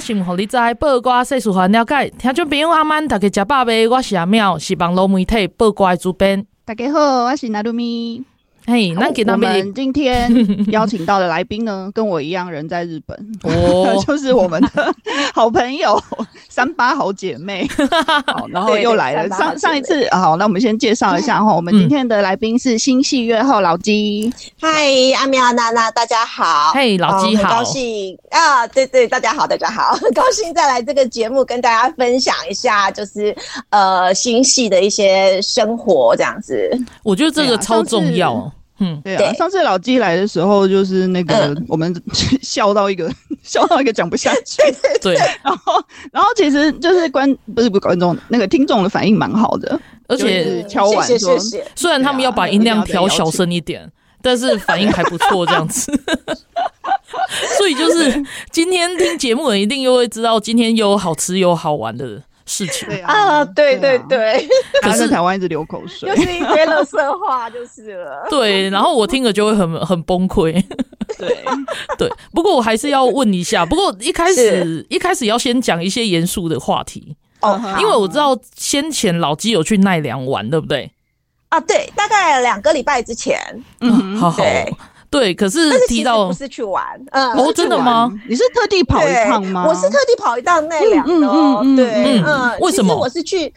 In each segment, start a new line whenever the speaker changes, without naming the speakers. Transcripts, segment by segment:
想和你在八卦世俗化了解，
听众朋友阿曼大家吃饱未？我是阿妙，是网络媒体八卦主编。
大家好，我是纳鲁咪。
嘿，那给他
我
们
们今天 邀请到的来宾呢，跟我一样人在日本，
哦
就是我们的 好朋友三八好姐妹。好，然后又来了。上上一次好，那我们先介绍一下哈，我们今天的来宾是新戏月后老鸡。
嗨，阿苗娜娜，大家好。
嘿老鸡好
高兴啊！对对，大家好，大家好，很高兴再来这个节目跟大家分享一下，就是呃新戏的一些生活这样子。
我觉得这个超重要。
对啊
嗯，
对啊，上次老纪来的时候，就是那个、
嗯
我们 笑到一个 笑到一个讲不下去。
对，
然后，然后其实就是观不是不是观众，那个听众的反应蛮好的，
而且
敲碗
说。
虽然他们要把音量调小声一点，但是反应还不错，这样子。所以就是今天听节目的人一定又会知道，今天又有好吃又好玩的事情。
对
啊，对对
啊，
对，
可是台湾一直流口水
就。是一堆垃圾话就是了。
对，然后我听了就会很很崩溃。
对，
对，不过我还是要问一下。不过一开始一开始要先讲一些严肃的话题，
哦，
因为我知道先前老基有去奈良玩，对不对？
啊，对，大概两个礼拜之前，
嗯
好好
对
对，可是
但是
提到
不是去玩，嗯，
哦，真的吗？
你是特地跑一趟吗？
我是特地跑一趟奈良的、哦，
嗯嗯嗯嗯
对，
嗯
嗯，
为什么
我是去，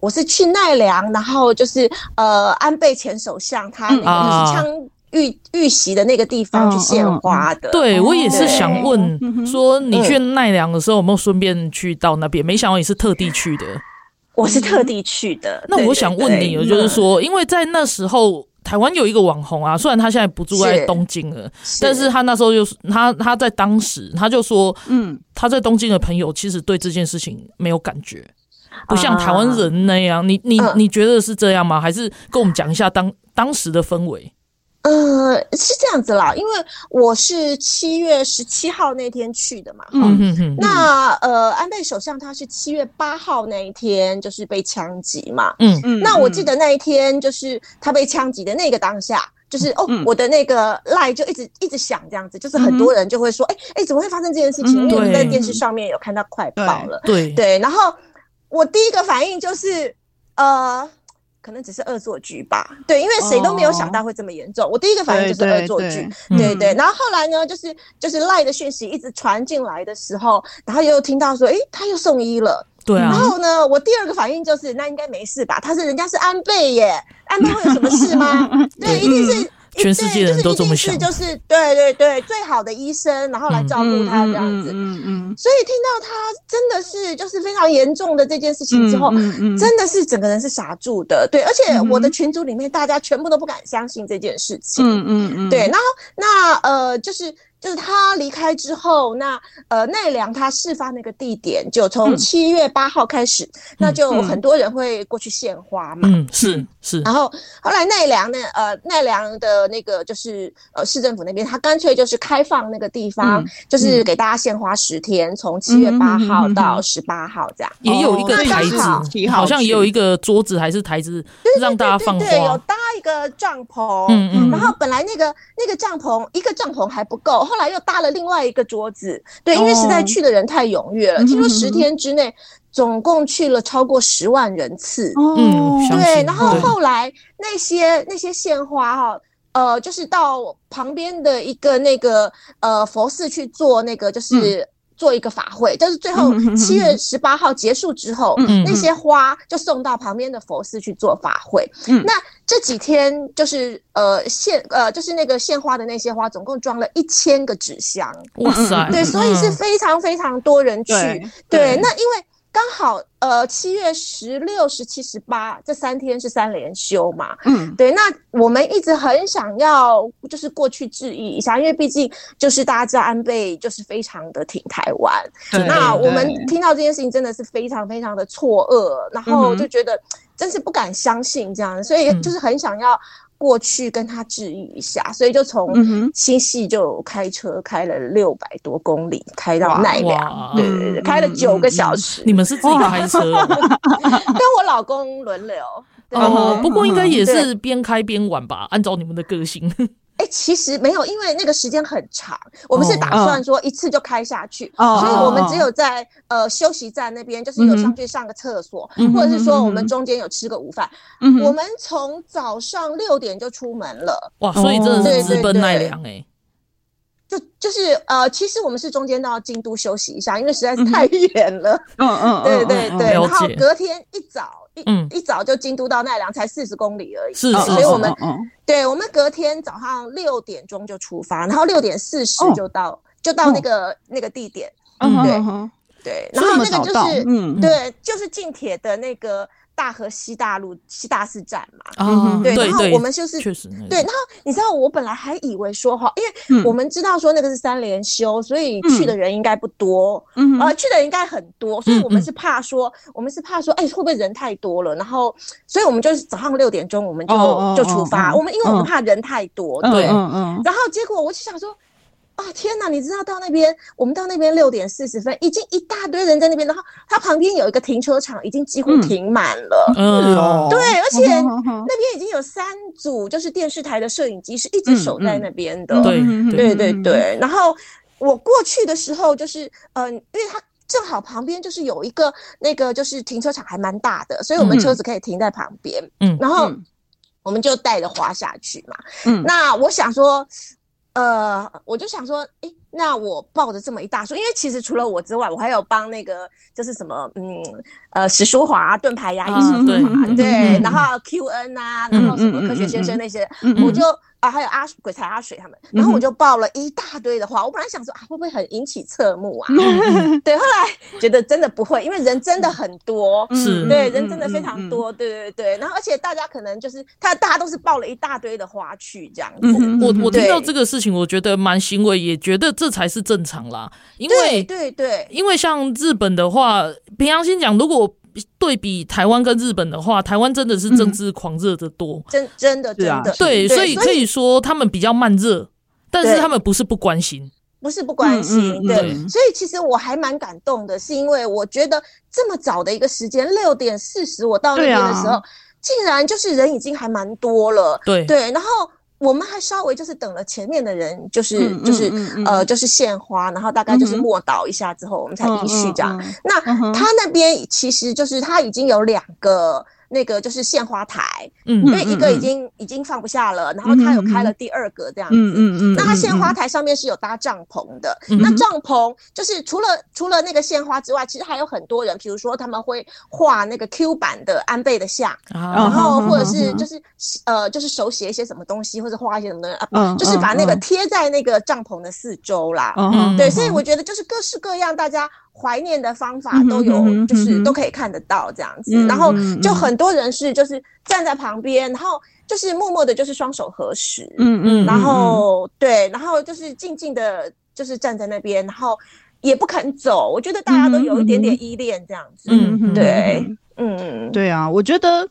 我是去奈良，然后就是呃，安倍前首相他那个就是枪遇遇袭的那个地方去献花的。
对我也是想
嗯问
说，你去奈良的时候有没有顺便去到那边？没想到你是特地去的。
我是特地去的。
那我想问你，就是说，因为在那时候。台湾有一个网红啊，虽然他现在不住在东京了，但是他那时候就是他他在当时他就说，嗯，他在东京的朋友其实对这件事情没有感觉，不像台湾人那样。你你你觉得是这样吗？还是跟我们讲一下当当时的氛围？
呃，是这样子啦，因为我是七月十七号那天去的嘛，
嗯嗯嗯，
那呃，安倍首相他是七月八号那一天就是被枪击嘛，
嗯
嗯
那我记得那一天就是他被枪击的那个当下，就是哦，我的那个赖就一直一直响这样子，就是很多人就会说，哎哎，怎么会发生这件事情？因为我们在电视上面有看到快报了，
对。
对，然后我第一个反应就是呃。可能只是恶作剧吧，对，因为谁都没有想到会这么严重。我第一个反应就是恶作剧，对对。然后后来呢，就是就是赖的讯息一直传进来的时候，然后又听到说，诶，他又送医了，
对啊。
然后呢，我第二个反应就是，那应该没事吧？他是人家是安倍耶，安倍会有什么事吗？对，一定是。
全世界人都这么想，
就是对对对，最好的医生，然后来照顾他这样子。
嗯嗯。
所以听到他真的是就是非常严重的这件事情之后，真的是整个人是傻住的。对，而且我的群组里面大家全部都不敢相信这件事情。
嗯嗯嗯。
对，然后那呃就是。就是他离开之后，那呃奈良他事发那个地点，就从七月八号开始，嗯、那就很多人会过去献花嘛。
嗯，是是。
然后后来奈良呢，呃奈良的那个就是呃市政府那边，他干脆就是开放那个地方，嗯、就是给大家献花十天，从七月八号到十八号这样。
也有一个台子，好像也有一个桌子还是台子，让大家放花。
对，对，对，对，有搭一个帐篷。嗯嗯。然后本来那个那个帐篷一个帐篷还不够。后来又搭了另外一个桌子，对，因为实在去的人太踊跃了。听说十天之内总共去了超过十万人次，
嗯，
对。然后后来那些那些献花哈，呃，就是到旁边的一个那个呃佛寺去做那个就是。做一个法会，就是最后 七月十八号结束之后，嗯、那些花就送到旁边的佛寺去做法会。嗯、那这几天就是呃献呃就是那个献花的那些花，总共装了一千个纸箱。
哇塞！
对，所以是非常非常多人去。对那因为刚好呃七月十六、十七、十八这三天是三连休嘛，嗯，对。那我们一直很想要就是过去质疑一下，因为毕竟就是大家知道安倍就是非常的挺台湾，那我们听到这件事情真的是非常非常的错愕，然后就觉得真是不敢相信这样，所以就是很想要。过去跟他治愈一下，所以就从新系就开车开了六百多公里，开到奈良，对对对，开了九个小时。
你们是自己开车？
跟我老公轮流。
哦，不过应该也是边开边玩吧？按照你们的个性。
哎、欸，其实没有，因为那个时间很长，我们是打算说一次就开下去，哦、所以我们只有在呃休息站那边，就是有上去上个厕所，嗯、或者是说我们中间有吃个午饭。嗯、我们从早上六点就出门了，
哇，所以真的是直奔奈良哎。
就就是呃，其实我们是中间到京都休息一下，因为实在是太 远了。嗯嗯，对对对。然后隔天一早一一早就京都到奈良，才四十公里而已。
是是。
所以我们对，我们隔天早上六点钟就出发，然后六点四十就到就到那个那个地点。嗯对对。然后那个就是嗯对，就是近铁的那个。大和西大路西大寺站嘛，
啊、对，
然后我们就是
确实
对，然后你知道我本来还以为说哈，因为我们知道说那个是三连休，所以去的人应该不多，嗯，呃，去的人应该很多，所以我们是怕说，嗯、我们是怕说，哎，会不会人太多了？然后，所以我们就是早上六点钟我们就、哦、就出发，哦、我们因为我们怕人太多，哦、对，嗯嗯，然后结果我就想说。啊、哦、天哪！你知道到那边，我们到那边六点四十分，已经一大堆人在那边，然后它旁边有一个停车场，已经几乎停满了。嗯，对，而且那边已经有三组，就是电视台的摄影机是一直守在那边的。对、嗯，对，对，对，对。然后我过去的时候，就是嗯、呃，因为它正好旁边就是有一个那个就是停车场还蛮大的，所以我们车子可以停在旁边。嗯，然后我们就带着花下去嘛。嗯，那我想说。呃，我就想说，诶，那我抱着这么一大束，因为其实除了我之外，我还有帮那个就是什么，嗯，呃，史书华盾牌牙医生对对，然后 QN 啊，然后什么科学先生那些，我就。啊，还有阿鬼才阿水他们，然后我就抱了一大堆的花。我本来想说啊，会不会很引起侧目啊？对，后来觉得真的不会，因为人真的很多，是，对，人真的非常多，对对对。然后而且大家可能就是他，大家都是抱了一大堆的花去这样子。
我我听到这个事情，我觉得蛮欣慰，也觉得这才是正常啦。因为
对对，
因为像日本的话，平常心讲，如果。对比台湾跟日本的话，台湾真的是政治狂热的多，
真真的真的。
对，所以可以说他们比较慢热，但是他们不是不关心，
不是不关心，对，所以其实我还蛮感动的，是因为我觉得这么早的一个时间，六点四十我到那边的时候，竟然就是人已经还蛮多了，对。对，然后。我们还稍微就是等了前面的人，就是、嗯、就是、嗯、呃，就是献花，然后大概就是默祷一下之后，嗯、我们才继续这样。那、嗯、他那边其实就是他已经有两个。那个就是献花台，嗯，因为一个已经、嗯、已经放不下了，然后他有开了第二个这样子，嗯嗯嗯。那他献花台上面是有搭帐篷的，嗯、那帐篷就是除了除了那个献花之外，其实还有很多人，比如说他们会画那个 Q 版的安倍的像，啊、然后或者是就是、啊、呃就是手写一些什么东西，或者画一些什么东西啊，嗯、就是把那个贴在那个帐篷的四周啦，嗯，对，所以我觉得就是各式各样大家。怀念的方法都有，就是都可以看得到这样子，然后就很多人是就是站在旁边，然后就是默默的，就是双手合十，嗯嗯，然后对，然后就是静静的，就是站在那边，然后也不肯走。我觉得大家都有一点点依恋这样子，嗯，对，嗯，
对啊，我觉得，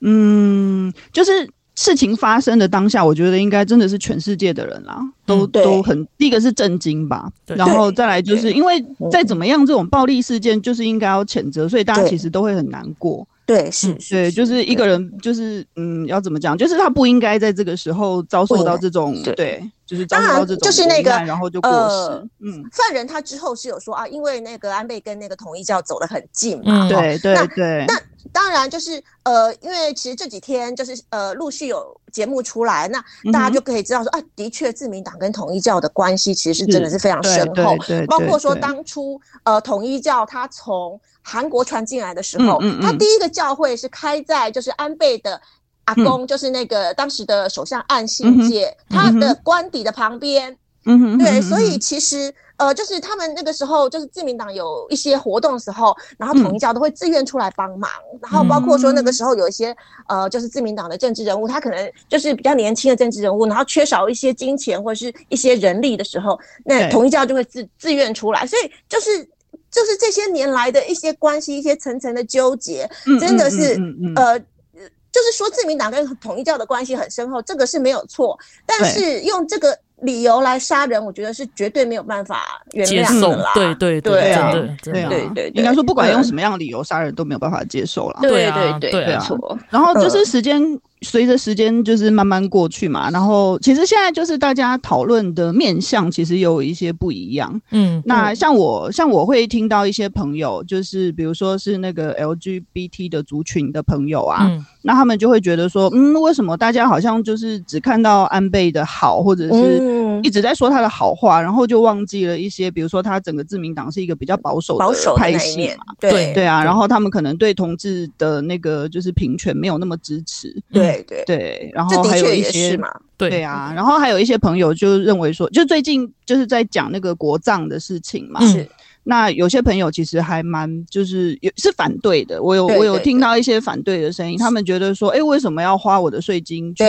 嗯，就是。事情发生的当下，我觉得应该真的是全世界的人啦，都都很第一个是震惊吧，然后再来就是因为再怎么样，这种暴力事件就是应该要谴责，所以大家其实都会很难过。
对，是，
对，就是一个人，就是嗯，要怎么讲，就是他不应该在这个时候遭受到这种，对，就是遭受到这种，
就是那个，
然后就过世。嗯，
犯人他之后是有说啊，因为那个安倍跟那个统一教走得很近嘛，
对对对，
那。当然，就是呃，因为其实这几天就是呃，陆续有节目出来，那大家就可以知道说，啊，的确，自民党跟统一教的关系其实是真的是非常深厚。包括说当初呃，统一教他从韩国传进来的时候，他第一个教会是开在就是安倍的阿公，就是那个当时的首相岸信介他的官邸的旁边。嗯哼，对，所以其实。呃，就是他们那个时候，就是自民党有一些活动的时候，然后统一教都会自愿出来帮忙，嗯、然后包括说那个时候有一些呃，就是自民党的政治人物，他可能就是比较年轻的政治人物，然后缺少一些金钱或者是一些人力的时候，那统一教就会自自愿出来，所以就是就是这些年来的一些关系，一些层层的纠结，真的是嗯嗯嗯嗯呃，就是说自民党跟统一教的关系很深厚，这个是没有错，但是用这个。理由来杀人，我觉得是绝对没有办法原谅的啦。
对对对，
对啊，
对对对，
应该说不管用什么样的理由杀人都没有办法接受了。
对对对，没错。
然后就是时间。随着时间就是慢慢过去嘛，然后其实现在就是大家讨论的面向其实有一些不一样。嗯，那像我像我会听到一些朋友，就是比如说是那个 LGBT 的族群的朋友啊，嗯、那他们就会觉得说，嗯，为什么大家好像就是只看到安倍的好，或者是一直在说他的好话，然后就忘记了一些，比如说他整个自民党是一个比较保守的派系嘛，对对啊，然后他们可能对同志的那个就是平权没有那么支持，对。
对对
对，然后还有一些
嘛，
对对啊，然后还有一些朋友就认为说，就最近就是在讲那个国葬的事情嘛，是。那有些朋友其实还蛮就是有是反对的，我有我有听到一些反对的声音，他们觉得说，哎，为什么要花我的税金去？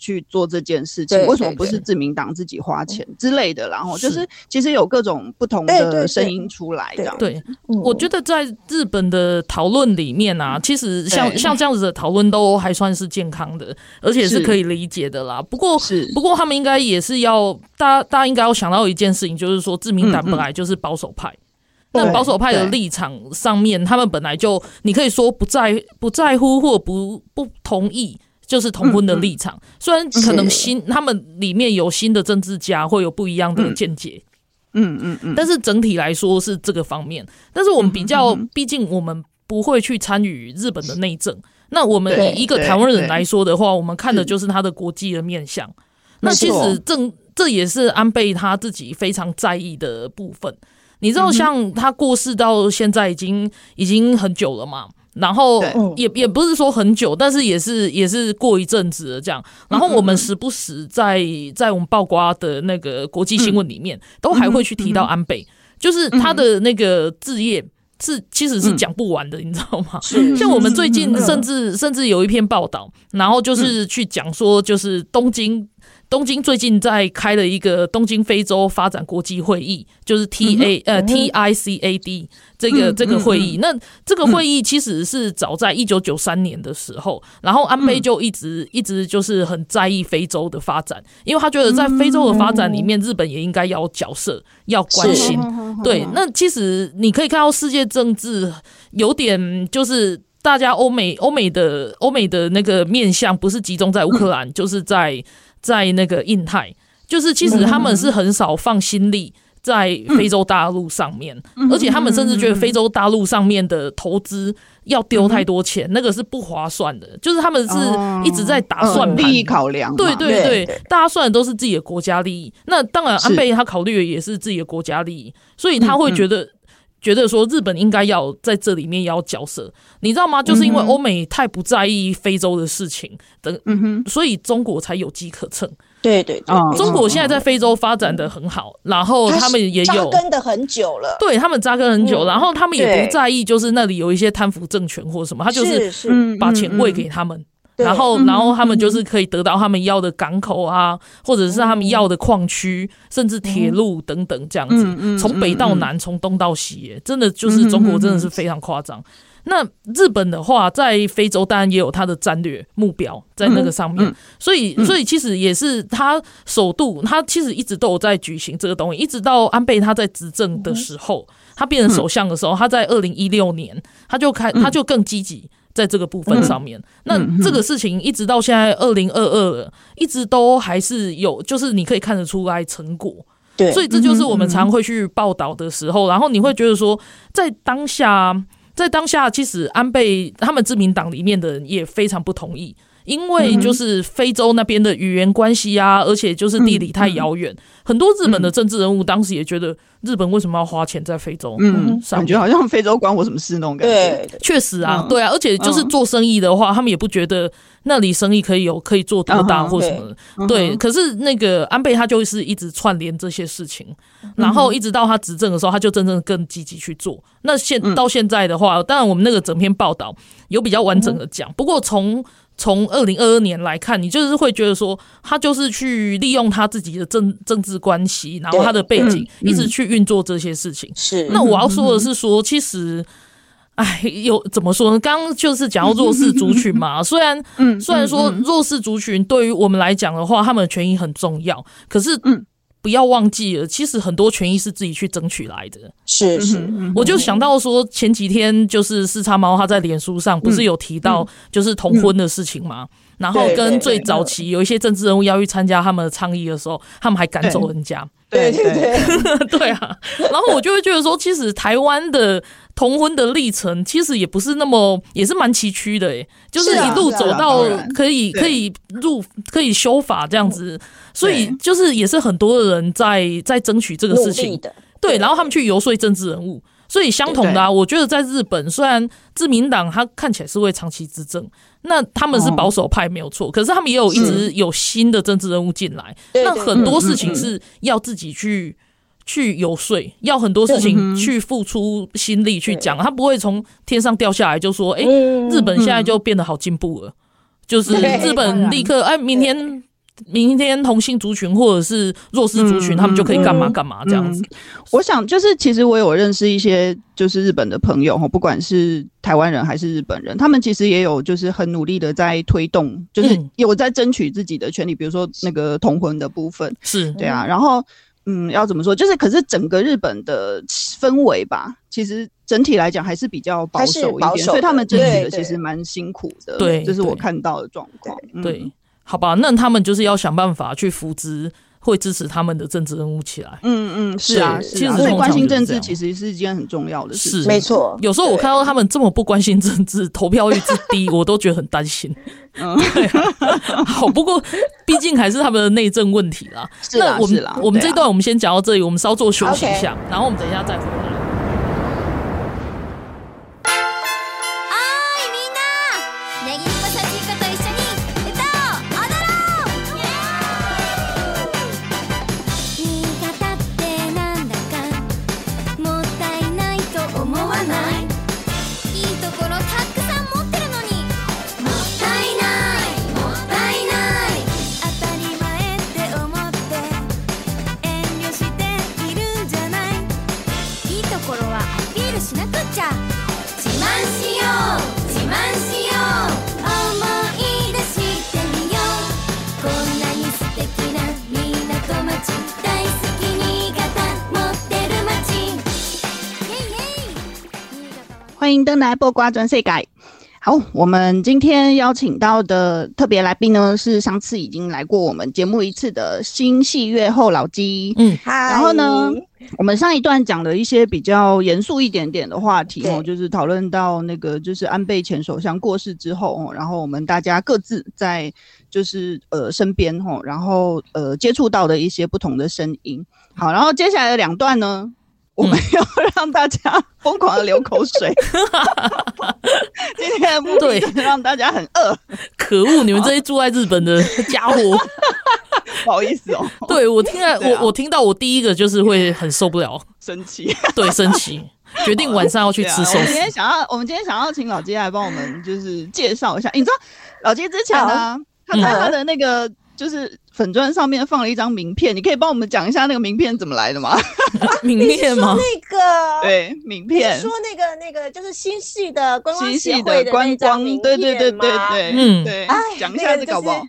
去做这件事情，为什么不是自民党自己花钱之类的？然后就是。其实有各种不同的声音出来，这样。对，
我觉得在日本的讨论里面啊，其实像像这样子的讨论都还算是健康的，而且是可以理解的啦。不过，不过他们应该也是要大家大家应该要想到一件事情，就是说自民党本来就是保守派，那保守派的立场上面，他们本来就你可以说不在不在乎或不不同意。就是同婚的立场，嗯嗯、虽然可能新他们里面有新的政治家会有不一样的见解，嗯嗯嗯，嗯嗯但是整体来说是这个方面。但是我们比较，毕竟我们不会去参与日本的内政，那我们以一个台湾人来说的话，我们看的就是他的国际的面向。那其实正这也是安倍他自己非常在意的部分。你知道，像他过世到现在已经已经很久了嘛？然后也也不是说很久，但是也是也是过一阵子了这样。然后我们时不时在在我们曝光的那个国际新闻里面，都还会去提到安倍，就是他的那个志业是其实是讲不完的，你知道吗？像我们最近甚至甚至有一篇报道，然后就是去讲说，就是东京。东京最近在开了一个东京非洲发展国际会议，就是 T A 呃 T I C A D 这个这个会议。那这个会议其实是早在一九九三年的时候，然后安倍就一直一直就是很在意非洲的发展，因为他觉得在非洲的发展里面，日本也应该要角色要关心。对，那其实你可以看到世界政治有点就是大家欧美欧美的欧美的那个面向不是集中在乌克兰，就是在。在那个印太，就是其实他们是很少放心力在非洲大陆上面，而且他们甚至觉得非洲大陆上面的投资要丢太多钱，那个是不划算的。就是他们是一直在打算
利益考量，
对对对，大家算的都是自己的国家利益。那当然，安倍他考虑的也是自己的国家利益，所以他会觉得。觉得说日本应该要在这里面要角色，你知道吗？就是因为欧美太不在意非洲的事情，等，所以中国才有机可乘。
对对对，
中国现在在非洲发展的很好，然后他们也有扎
根的很久了。
对，他们扎根很久，然后他们也不在意，就是那里有一些贪腐政权或什么，他就是把钱喂给他们。然后，然后他们就是可以得到他们要的港口啊，或者是他们要的矿区，甚至铁路等等这样子，从北到南，从东到西，真的就是中国真的是非常夸张。那日本的话，在非洲当然也有它的战略目标在那个上面，所以，所以其实也是他首度，他其实一直都有在举行这个东西，一直到安倍他在执政的时候，他变成首相的时候，他在二零一六年他就开，他就更积极。在这个部分上面，那这个事情一直到现在二零二二了，一直都还是有，就是你可以看得出来成果。对，所以这就是我们常会去报道的时候，然后你会觉得说，在当下，在当下，其实安倍他们自民党里面的人也非常不同意。因为就是非洲那边的语言关系啊，而且就是地理太遥远，很多日本的政治人物当时也觉得日本为什么要花钱在非洲？
嗯，感觉好像非洲关我什么事那种感觉。
确实啊，对啊，而且就是做生意的话，他们也不觉得那里生意可以有可以做多大或什么。对，可是那个安倍他就是一直串联这些事情，然后一直到他执政的时候，他就真正更积极去做。那现到现在的话，当然我们那个整篇报道有比较完整的讲，不过从从二零二二年来看，你就是会觉得说，他就是去利用他自己的政政治关系，然后他的背景，一直去运作这些事情。是，那我要说的是说，其实，哎，有怎么说呢？刚刚就是讲到弱势族群嘛，虽然，虽然说弱势族群对于我们来讲的话，他们的权益很重要，可是，嗯。不要忘记了，其实很多权益是自己去争取来的。
是是，
我就想到说，前几天就是四叉猫他在脸书上不是有提到就是同婚的事情吗？然后跟最早期有一些政治人物要去参加他们的倡议的时候，他们还赶走人家。
对对对，
对啊。然后我就会觉得说，其实台湾的同婚的历程其实也不是那么，也是蛮崎岖的诶，就是一路走到可以可以入可以修法这样子，所以就是也是很多人在在争取这个事情。对，然后他们去游说政治人物。所以相同的啊，我觉得在日本，虽然自民党他看起来是会长期执政，那他们是保守派没有错，可是他们也有一直有新的政治人物进来，那很多事情是要自己去去游说，要很多事情去付出心力去讲，他不会从天上掉下来就说，哎，日本现在就变得好进步了，就是日本立刻哎，明天。明天同性族群或者是弱势族群，他们就可以干嘛干嘛这样子。
我想就是，其实我有认识一些就是日本的朋友哈，不管是台湾人还是日本人，他们其实也有就是很努力的在推动，就是有在争取自己的权利，比如说那个同婚的部分，是对啊。然后嗯，要怎么说？就是可是整个日本的氛围吧，其实整体来讲还是比较保守一点，所以他们争取的其实蛮辛苦的。对，这是我看到的状况。
对。好吧，那他们就是要想办法去扶植会支持他们的政治人物起来。
嗯嗯，是啊，其实关心政治其实是一件很重要的事。
是，
没错。
有时候我看到他们这么不关心政治，投票率之低，我都觉得很担心。嗯，对。好，不过毕竟还是他们的内政问题啦。
是啦，是啦。
我们这一段我们先讲到这里，我们稍作休息一下，然后我们等一下再回来。
欢迎登来播瓜转世改。好，我们今天邀请到的特别来宾呢，是上次已经来过我们节目一次的新戏月后老鸡。嗯，然后呢，我们上一段讲了一些比较严肃一点点的话题哦，就是讨论到那个就是安倍前首相过世之后哦，然后我们大家各自在就是呃身边哦，然后呃接触到的一些不同的声音。好，然后接下来的两段呢。我们要 让大家 疯狂的流口水。今天的目的是让大家很饿。
可恶！你们这些住在日本的家伙，
不好意思哦。
对，我听了，我我听到，我第一个就是会很受不了，
生气。
对，生气，决定晚上要去吃寿司。我们
今天想要，我们今天想要请老街来帮我们，就是介绍一下。你知道老街之前呢，他在他的那个就是。粉砖上面放了一张名片，你可以帮我们讲一下那个名片怎么来的吗？
名片吗？
那个
对，名片。
说那个那个就是新系的观光协会的那张名片吗？
对对对对对，嗯对。哎，讲一下这个好不好？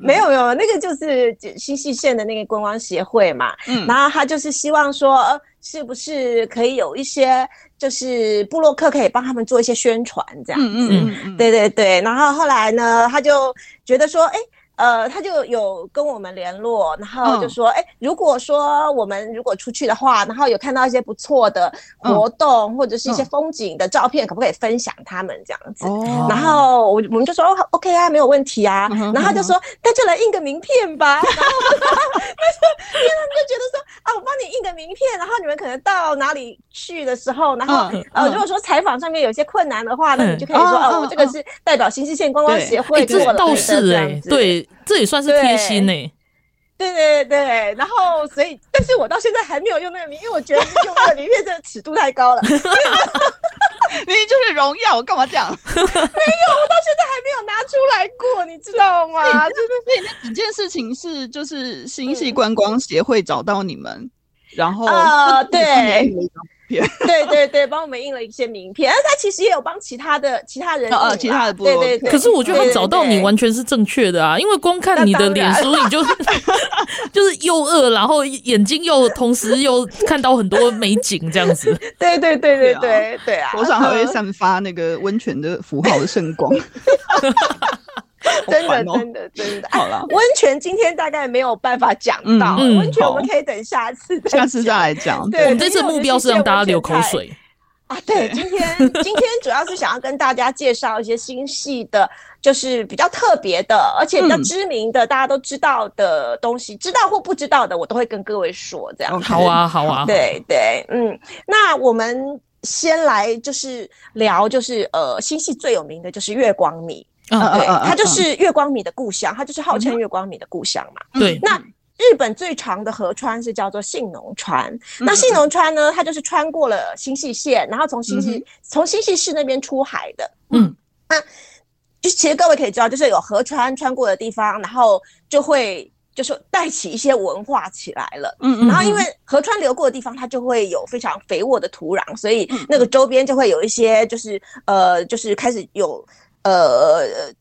没有没有，那个就是新系县的那个观光协会嘛。嗯。然后他就是希望说，呃是不是可以有一些就是布洛克可以帮他们做一些宣传这样子？嗯嗯嗯。对对对。然后后来呢，他就觉得说，哎。呃，他就有跟我们联络，然后就说，哎、嗯欸，如果说我们如果出去的话，然后有看到一些不错的活动、嗯、或者是一些风景的照片，嗯、可不可以分享他们这样子？哦、然后我我们就说哦，OK 啊，没有问题啊。嗯、然后他就说，那、嗯、就来印个名片吧。然后 他说，因为他们就觉得说，啊，我帮你印个名片，然后你们可能到哪里去的时候，然后、嗯、呃，如果说采访上面有些困难的话，呢、嗯、你就可以说，哦、呃，我这个是代表新西县观光协会做了，
倒是哎，对。这也算是贴心呢、欸，
对对对，然后所以，但是我到现在还没有用那个名，因为我觉得用那个名片这个尺度太高了，明明
就是荣耀，我干嘛这样？没有，
我到现在还没有拿出来过，你知道吗？就是
所以那几件事情是就是新系观光协会找到你们，嗯、然后
啊、呃，对。对对对，帮我们印了一些名片，而他其实也有帮其他的其他人，
呃，其他的部落。
对对对。
可是我觉得他找到你完全是正确的啊，因为光看你的脸书，你就 就是又饿，然后眼睛又同时又看到很多美景这样子。
对对对对对对啊，
头上还会散发那个温泉的符号的圣光。
真的，真的，真的。好了，温泉今天大概没有办法讲到，温泉我们可以等下次，
下次再来讲。
对，
我们这次目标是让大家流口水
啊。对，今天今天主要是想要跟大家介绍一些新戏的，就是比较特别的，而且比较知名的，大家都知道的东西，知道或不知道的，我都会跟各位说。这样
好啊，好啊。
对对，嗯，那我们先来就是聊，就是呃，新戏最有名的就是月光米。对，它就是月光米的故乡，它就是号称月光米的故乡嘛。
对，
那日本最长的河川是叫做信浓川。那信浓川呢，它就是穿过了新潟县，然后从新潟从新潟市那边出海的。嗯，那就其实各位可以知道，就是有河川穿过的地方，然后就会就是带起一些文化起来了。嗯，然后因为河川流过的地方，它就会有非常肥沃的土壤，所以那个周边就会有一些就是呃，就是开始有。呃，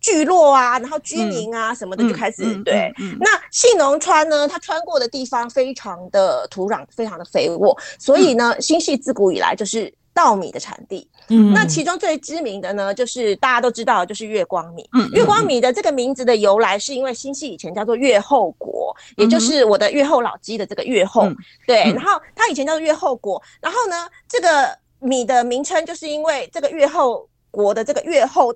聚落啊，然后居民啊什么的就开始、嗯、对。那信浓川呢，它穿过的地方非常的土壤非常的肥沃，所以呢，新系自古以来就是稻米的产地。嗯，那其中最知名的呢，就是大家都知道，就是月光米。嗯，月光米的这个名字的由来，是因为新系以前叫做月后国，嗯、也就是我的月后老鸡的这个月后。嗯、对，然后它以前叫做月后国，然后呢，这个米的名称就是因为这个月后。国的这个越后，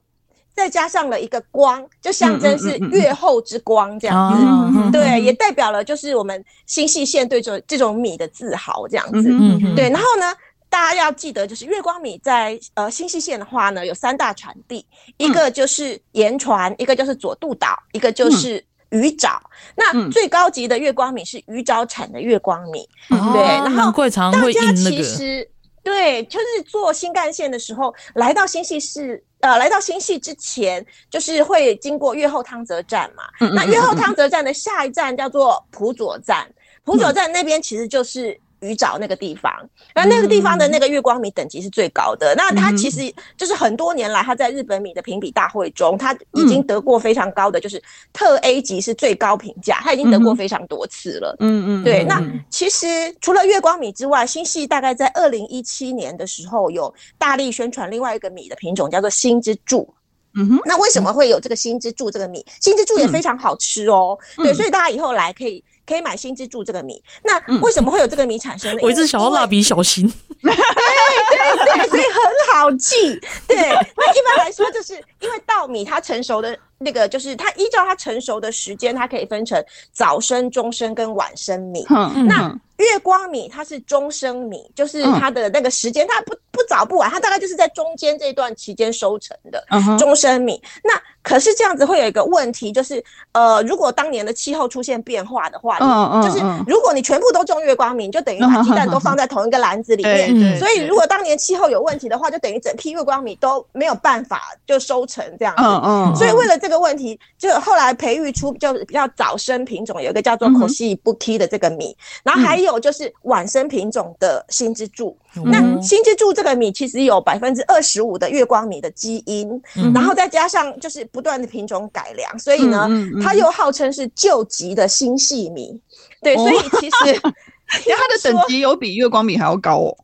再加上了一个光，就象征是越后之光这样子，嗯嗯嗯、对，也代表了就是我们新细县对这这种米的自豪这样子，嗯嗯、对。然后呢，大家要记得，就是月光米在呃新潟县的话呢，有三大产地，一个就是盐船，一个就是佐渡岛，一个就是鱼沼。嗯、那最高级的月光米是鱼沼产的月光米，嗯、对。然后大家其实。对，就是坐新干线的时候，来到新系市，呃，来到新系之前，就是会经过越后汤泽站嘛。嗯嗯嗯嗯，那越后汤泽站的下一站叫做普佐站，普佐站那边其实就是。鱼沼那个地方，那那个地方的那个月光米等级是最高的。嗯、那它其实就是很多年来，它在日本米的评比大会中，它已经得过非常高的，就是特 A 级是最高评价，它已经得过非常多次了。嗯嗯，对。那其实除了月光米之外，新系大概在二零一七年的时候有大力宣传另外一个米的品种，叫做新之助。嗯哼，那为什么会有这个新之助这个米？新之助也非常好吃哦。嗯、对，所以大家以后来可以。可以买新之助这个米，那为什么会有这个米产生呢？
我一直想要蜡笔小新，
对对对，所以很好记。对，那一般来说，就是因为稻米它成熟的那个，就是它依照它成熟的时间，它可以分成早生、中生跟晚生米。嗯，那。月光米它是中生米，就是它的那个时间，它不不早不晚，它大概就是在中间这段期间收成的中生米。那可是这样子会有一个问题，就是呃，如果当年的气候出现变化的话，就是如果你全部都种月光米，你就等于把鸡蛋都放在同一个篮子里面。所以如果当年气候有问题的话，就等于整批月光米都没有办法就收成这样子。所以为了这个问题，就后来培育出就比较早生品种，有一个叫做コシイブキ的这个米，然后还有。有就是晚生品种的新之助，嗯、那新之助这个米其实有百分之二十五的月光米的基因，嗯、然后再加上就是不断的品种改良，所以呢，嗯嗯嗯、它又号称是救急的新细米。对，哦、所以其实
因为它的等级有比月光米还要高哦。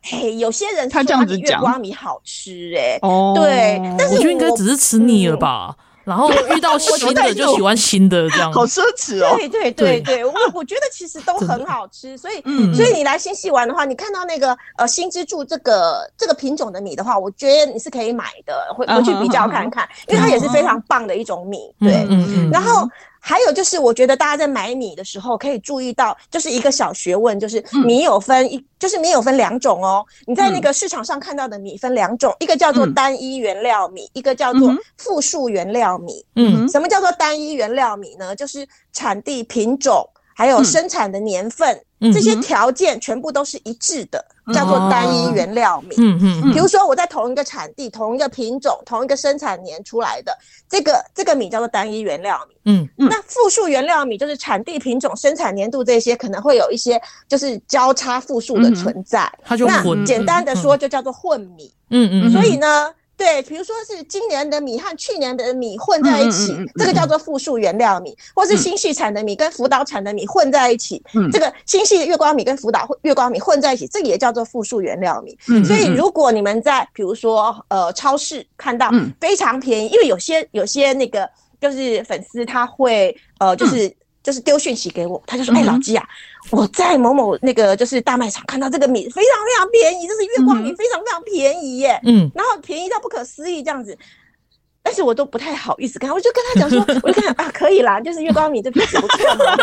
嘿，有些人他这样子讲，月光米好吃哎、欸，
哦，
对，但是我，
我觉得应该只是吃腻了吧。 然后遇到新的就喜欢新的这样，
好奢侈哦。
对对对对，我我觉得其实都很好吃，所以所以你来新西玩的话，你看到那个呃新之助这个这个品种的米的话，我觉得你是可以买的，回回去比较看看，因为它也是非常棒的一种米。对，然后。还有就是，我觉得大家在买米的时候可以注意到，就是一个小学问，就是米有分一，就是米有分两种哦。你在那个市场上看到的米分两种，一个叫做单一原料米，一个叫做复数原料米。嗯，什么叫做单一原料米呢？就是产地、品种还有生产的年份。这些条件全部都是一致的，叫做单一原料米。嗯嗯，比如说我在同一个产地、同一个品种、同一个生产年出来的这个这个米叫做单一原料米。嗯嗯，那复数原料米就是产地、品种、生产年度这些可能会有一些就是交叉复数的存在。它就那简单的说就叫做混米。嗯嗯，所以呢。对，比如说是今年的米和去年的米混在一起，嗯嗯嗯嗯、这个叫做复数原料米；嗯、或是新系产的米跟福岛产的米混在一起，嗯、这个新潟月光米跟福岛月光米混在一起，这个也叫做复数原料米。嗯、所以如果你们在比如说呃超市看到非常便宜，因为有些有些那个就是粉丝他会呃就是。嗯就是丢讯息给我，他就说：“哎、欸，老鸡啊，我在某某那个就是大卖场看到这个米非常非常便宜，这是月光米，非常非常便宜耶。嗯，然后便宜到不可思议这样子，但是我都不太好意思跟他，我就跟他讲说，我就跟他啊，可以啦，就是月光米这品质不错嘛。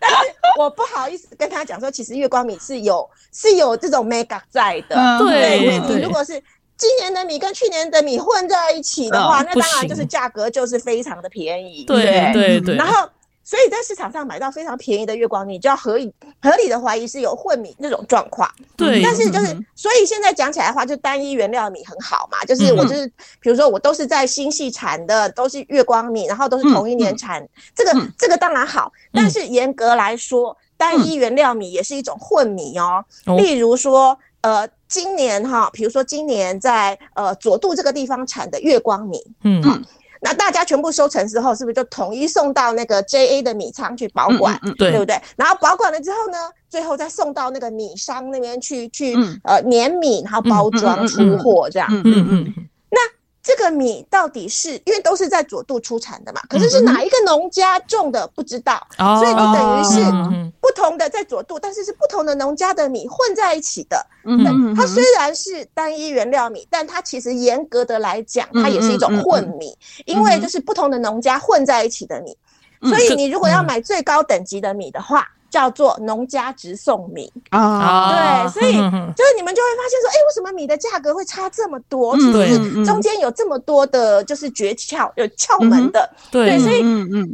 但是我不好意思跟他讲说，其实月光米是有是有这种 mega 在的。对你如果是。”今年的米跟去年的米混在一起的话，那当然就是价格就是非常的便宜。
对对对。
然后，所以在市场上买到非常便宜的月光米，就要合理合理的怀疑是有混米那种状况。
对。
但是就是，所以现在讲起来的话，就单一原料米很好嘛。就是我就是，比如说我都是在新系产的，都是月光米，然后都是同一年产，这个这个当然好。但是严格来说，单一原料米也是一种混米哦。例如说，呃。今年哈，比如说今年在呃佐渡这个地方产的月光米，嗯，那大家全部收成之后，是不是就统一送到那个 JA 的米仓去保管？嗯，对，对不对？然后保管了之后呢，最后再送到那个米商那边去去呃碾米，然后包装出货这样。嗯嗯嗯。那这个米到底是因为都是在佐渡出产的嘛？可是是哪一个农家种的不知道，所以就等于是不同的在佐渡，但是是不同的农家的米混在一起的。嗯，它虽然是单一原料米，但它其实严格的来讲，它也是一种混米，因为就是不同的农家混在一起的米。所以你如果要买最高等级的米的话，叫做农家直送米啊，对，所以 就是你们就会发现说，哎，为什么米的价格会差这么多？就是中间有这么多的，就是诀窍，有窍门的，对，所以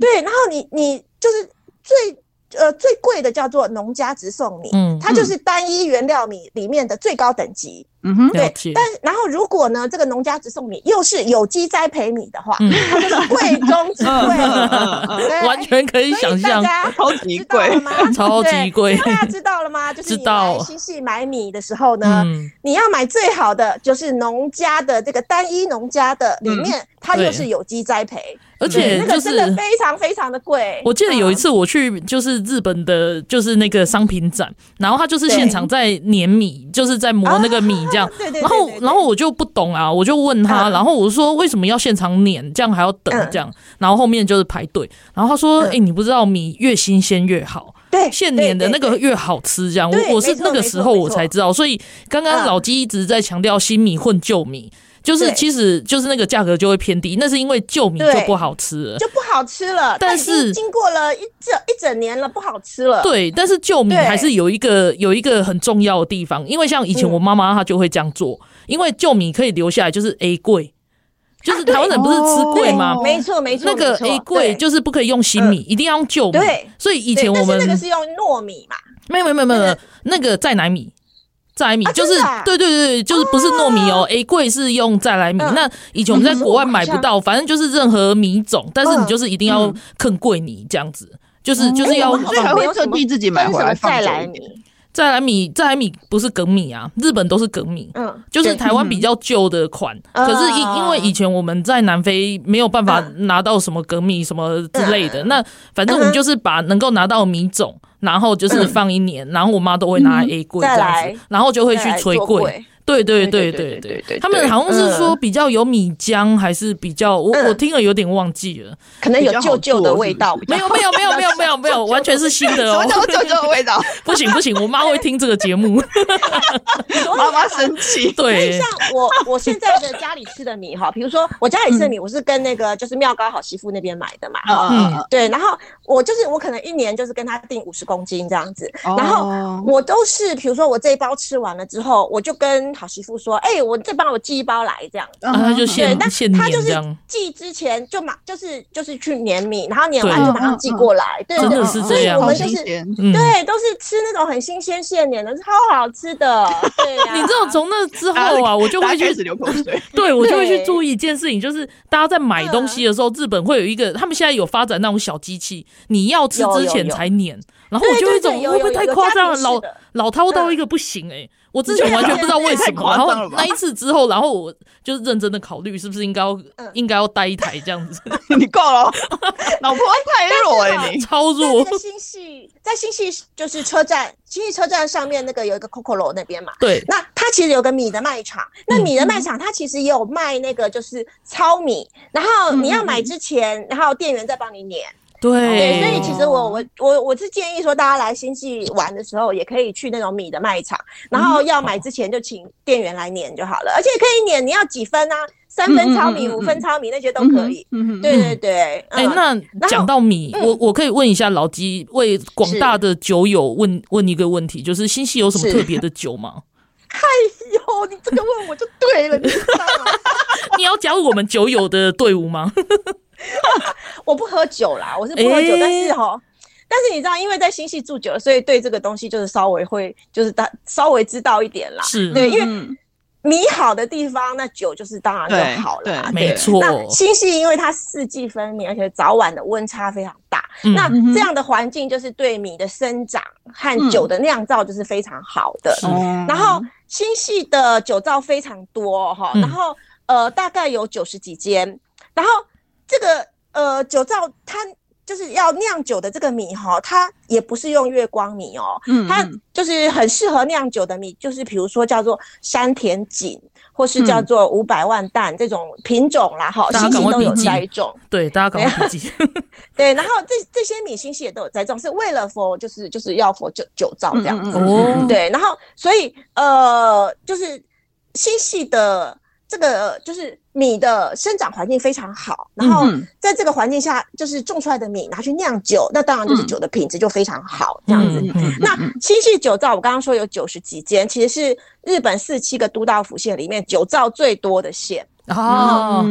对，然后你你就是最。呃，最贵的叫做农家直送米，嗯，它就是单一原料米里面的最高等级。嗯哼，对。但然后如果呢，这个农家直送米又是有机栽培米的话，它就是贵中之贵，
完全可以想象，
超级贵
吗？超级贵，
大家知道了吗？就是你来新潟买米的时候呢，你要买最好的，就是农家的这个单一农家的里面，它又是有机栽培。
而且那个真的
非常非常的贵。
我记得有一次我去就是日本的，就是那个商品展，然后他就是现场在碾米，就是在磨那个米这样。对对。然后然后我就不懂啊，我就问他，然后我说为什么要现场碾，这样还要等这样？然后后面就是排队。然后他说：“哎，你不知道米越新鲜越好，对，现碾的那个越好吃。”这样，我我是那个时候我才知道。所以刚刚老鸡一直在强调新米混旧米。就是其实就是那个价格就会偏低，那是因为旧米就不好吃了，
就不好吃了。但是经过了一整一整年了，不好吃了。
对，但是旧米还是有一个有一个很重要的地方，因为像以前我妈妈她就会这样做，因为旧米可以留下来，就是 A 贵，就是台湾人不是吃贵吗？
没错没错，
那个 A 贵就是不可以用新米，一定要用旧米。对，所以以前我们
那个是用糯米嘛？
没有没有没有没有，那个在奶米。再来米就是对对对，就是不是糯米哦，A 贵是用再来米。那以前我们在国外买不到，反正就是任何米种，但是你就是一定要啃贵米这样子，就是就是要。
所以还会特地自己买回来放
再来米。
再来米再来米不是梗米啊，日本都是梗米，嗯，就是台湾比较旧的款。可是因因为以前我们在南非没有办法拿到什么梗米什么之类的，那反正我们就是把能够拿到米种。然后就是放一年，然后我妈都会拿 A 柜这样子，然后就会去催柜。对对对对对对，他们好像是说比较有米浆，还是比较我我听了有点忘记了，
可能有旧旧的味道。
没有没有没有没有没有没有，完全是新的哦。
什么叫旧旧的味道？
不行不行，我妈会听这个节目，
妈妈生气。
对，
像我我现在的家里吃的米哈，比如说我家里吃的米，我是跟那个就是妙高好媳妇那边买的嘛。嗯，对，然后我就是我可能一年就是跟他订五十公斤这样子，然后我都是比如说我这一包吃完了之后，我就跟好媳妇说，哎、欸，我再帮我寄一包来，这样。子，
啊、就现
但他就是寄之前就马，就是就是去碾米，然后碾完就马上寄过来，对，对，对，
对，所以
我们就是对，都是吃那种很新鲜现碾的，超好吃的。对呀、啊，
你知道从那之后啊，我就会去
流口水，
对我就会去注意一件事情，就是大家在买东西的时候，日本会有一个，他们现在有发展那种小机器，你要吃之前才碾，然后我就会一种会不会太夸张了，老老饕到一个不行哎。我之前完全不知道为什么，然后那一次之后，然后我就是认真的考虑是不是应该要应该要带一台这样子。
你够了，老婆太弱哎，你
超弱。
在新系，在新系就是车站，新系车站上面那个有一个 COCORO 那边嘛。
对。
那它其实有个米的卖场，那米的卖场它其实也有卖那个就是糙米，然后你要买之前，然后店员再帮你碾。
对，
所以其实我我我我是建议说，大家来新系玩的时候，也可以去那种米的卖场，然后要买之前就请店员来碾就好了，而且可以碾，你要几分啊？三分糙米、五分糙米那些都可以。嗯对对对。哎，
那讲到米，我我可以问一下老鸡，为广大的酒友问问一个问题，就是新系有什么特别的酒吗？
哎呦，你这个问我就对了，你知道吗？
你要加入我们酒友的队伍吗？
我不喝酒啦，我是不喝酒，欸、但是哈，但是你知道，因为在新系住久了，所以对这个东西就是稍微会，就是大稍微知道一点啦。
是，
对，因为米好的地方，那酒就是当然就好了。对，
没错。
那新系因为它四季分明，而且早晚的温差非常大，嗯、那这样的环境就是对米的生长和酒的酿造就是非常好的。嗯、然后新系的酒造非常多哈，然后呃大概有九十几间，然后。这个呃酒造，它就是要酿酒的这个米哈，它也不是用月光米哦，嗯，它就是很适合酿酒的米，就是比如说叫做山田锦，或是叫做五百万石这种品种啦哈，星系都有栽种，
对，大家赶快笔记，
对，然后这这些米星系也都有栽种，是为了 for 就是就是要 for 酒酒造这样子，哦，对，然后所以呃就是星系的。这个就是米的生长环境非常好，然后在这个环境下，就是种出来的米拿去酿酒，那当然就是酒的品质就非常好，这样子。那新系酒造，我刚刚说有九十几间，其实是日本四七个都道府县里面酒造最多的县。
哦。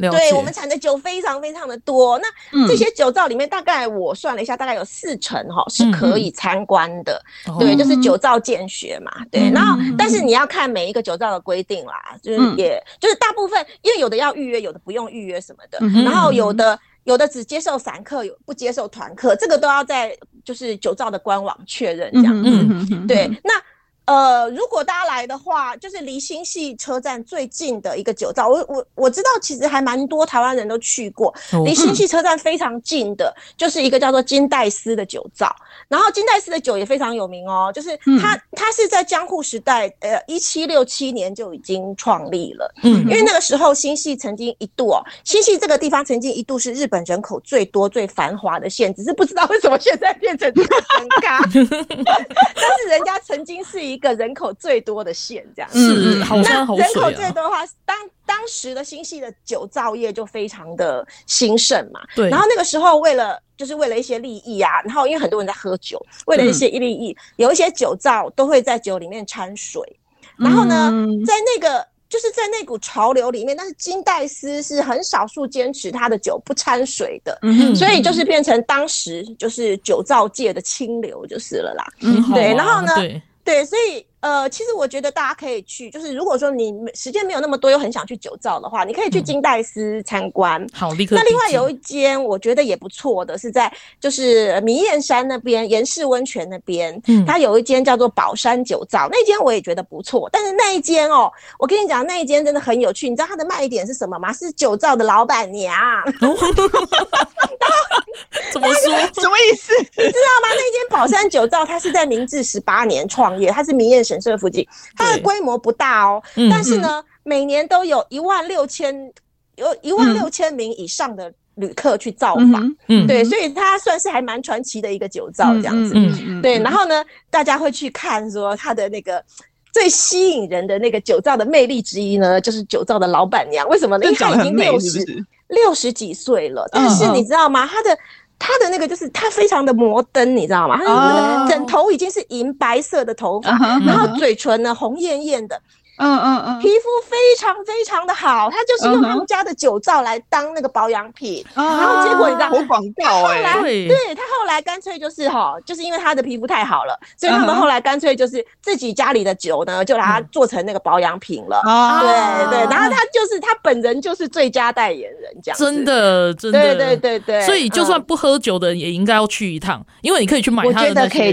对，我们产的酒非常非常的多，那这些酒造里面，大概我算了一下，大概有四成哈是可以参观的。对，就是酒造见学嘛。对，然后但是你要看每一个酒造的规定啦，就是也就是大部分，因为有的要预约，有的不用预约什么的，然后有的有的只接受散客，有不接受团客，这个都要在就是酒造的官网确认这样子。对，那。呃，如果大家来的话，就是离新系车站最近的一个酒造，我我我知道，其实还蛮多台湾人都去过。离新系车站非常近的，就是一个叫做金代斯的酒造。然后金代斯的酒也非常有名哦，就是它它是在江户时代，呃，一七六七年就已经创立了。嗯，因为那个时候新系曾经一度哦，新系这个地方曾经一度是日本人口最多、最繁华的县，只是不知道为什么现在变成这个尴尬。但是人家曾经是一。一个人口最多的县，这样
是，好山好水啊。
那人口最多的话，当当时的新系的酒造业就非常的兴盛嘛。对。然后那个时候，为了就是为了一些利益啊，然后因为很多人在喝酒，为了一些利益，有一些酒造都会在酒里面掺水。然后呢，在那个就是在那股潮流里面，但是金代斯是很少数坚持他的酒不掺水的，所以就是变成当时就是酒造界的清流就是了啦。嗯，对。然后呢？对，所以。呃，其实我觉得大家可以去，就是如果说你时间没有那么多，又很想去酒造的话，你可以去金代斯参观。嗯、好，立刻。那另外有一间我觉得也不错的，是在就是弥彦山那边岩室温泉那边，嗯，它有一间叫做宝山酒造，那间我也觉得不错。但是那一间哦，我跟你讲，那一间真的很有趣。你知道它的卖点是什么吗？是酒造的老板娘。
怎么说？
什么意思？
你知道吗？那间宝山酒造，它是在明治十八年创业，它是明艳神社附近，它的规模不大哦，但是呢，每年都有一万六千有一万六千名以上的旅客去造访，嗯，对，所以它算是还蛮传奇的一个酒造这样子，嗯，对。然后呢，大家会去看说它的那个。最吸引人的那个酒造的魅力之一呢，就是酒造的老板娘。为什么呢？因为她已经六十六十几岁了，但是你知道吗？她的她的那个就是他非常的摩登，你知道吗？她那个枕头已经是银白色的头发，然后嘴唇呢红艳艳的。嗯嗯嗯，皮肤非常非常的好，他就是用他们家的酒皂来当那个保养品，然后结果你知道，
好广告哎，
对，他后来干脆就是哈，就是因为他的皮肤太好了，所以他们后来干脆就是自己家里的酒呢，就把它做成那个保养品了。对对，然后他就是他本人就是最佳代言人，这样
真的真的，
对对对对，
所以就算不喝酒的人也应该要去一趟，因为你可以去买他的那些，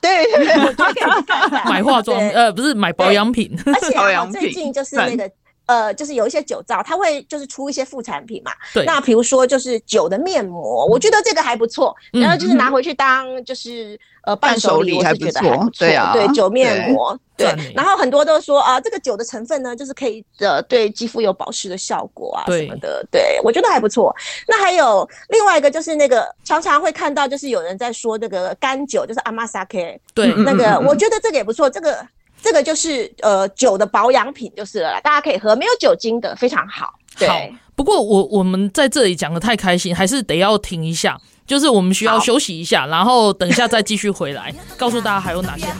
对对对，我觉得可以
买化妆呃不是买保养品，
而且。最近就是那个呃，就是有一些酒造，他会就是出一些副产品嘛。对。那比如说就是酒的面膜，我觉得这个还不错。然后就是拿回去当就是呃伴手礼，我是觉得还不错。对啊。对酒面膜，对。然后很多都说啊，这个酒的成分呢，就是可以呃对肌肤有保湿的效果啊什么的。对，我觉得还不错。那还有另外一个就是那个常常会看到就是有人在说这个干酒，就是 Amasake。
对。
那个我觉得这个也不错，这个。这个就是呃酒的保养品就是了，大家可以喝，没有酒精的，非常好。对。好，
不过我我们在这里讲的太开心，还是得要停一下，就是我们需要休息一下，然后等一下再继续回来，告诉大家还有哪些。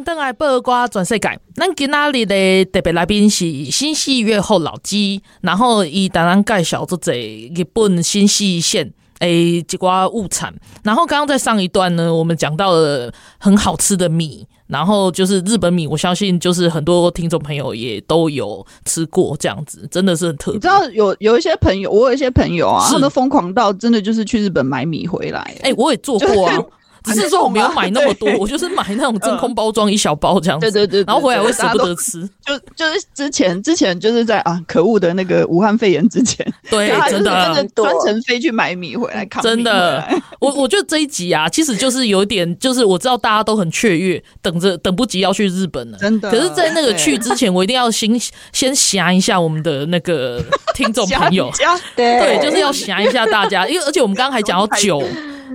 迎登来报瓜转世界。咱今仔日的特别来宾是新戏月后老鸡，然后伊当然介绍做者日本新潟县诶几挂物产。然后刚刚在上一段呢，我们讲到了很好吃的米，然后就是日本米，我相信就是很多听众朋友也都有吃过，这样子真的是很特别。你
知道有有一些朋友，我有一些朋友啊，他们疯狂到真的就是去日本买米回来。
哎、欸，我也做过啊。只是说我没有买那么多，我就是买那种真空包装一小包这样子，对对对，然后回来会舍不得吃。
就就是之前之前就是在啊可恶的那个武汉肺炎之前，
对，真的真的
专程飞去买米回来扛。
真的，我我觉得这一集啊，其实就是有点，就是我知道大家都很雀跃，等着等不及要去日本了。
真的，
可是，在那个去之前，我一定要先先想一下我们的那个听众朋友，对，就是要想一下大家，因为而且我们刚刚还讲到酒。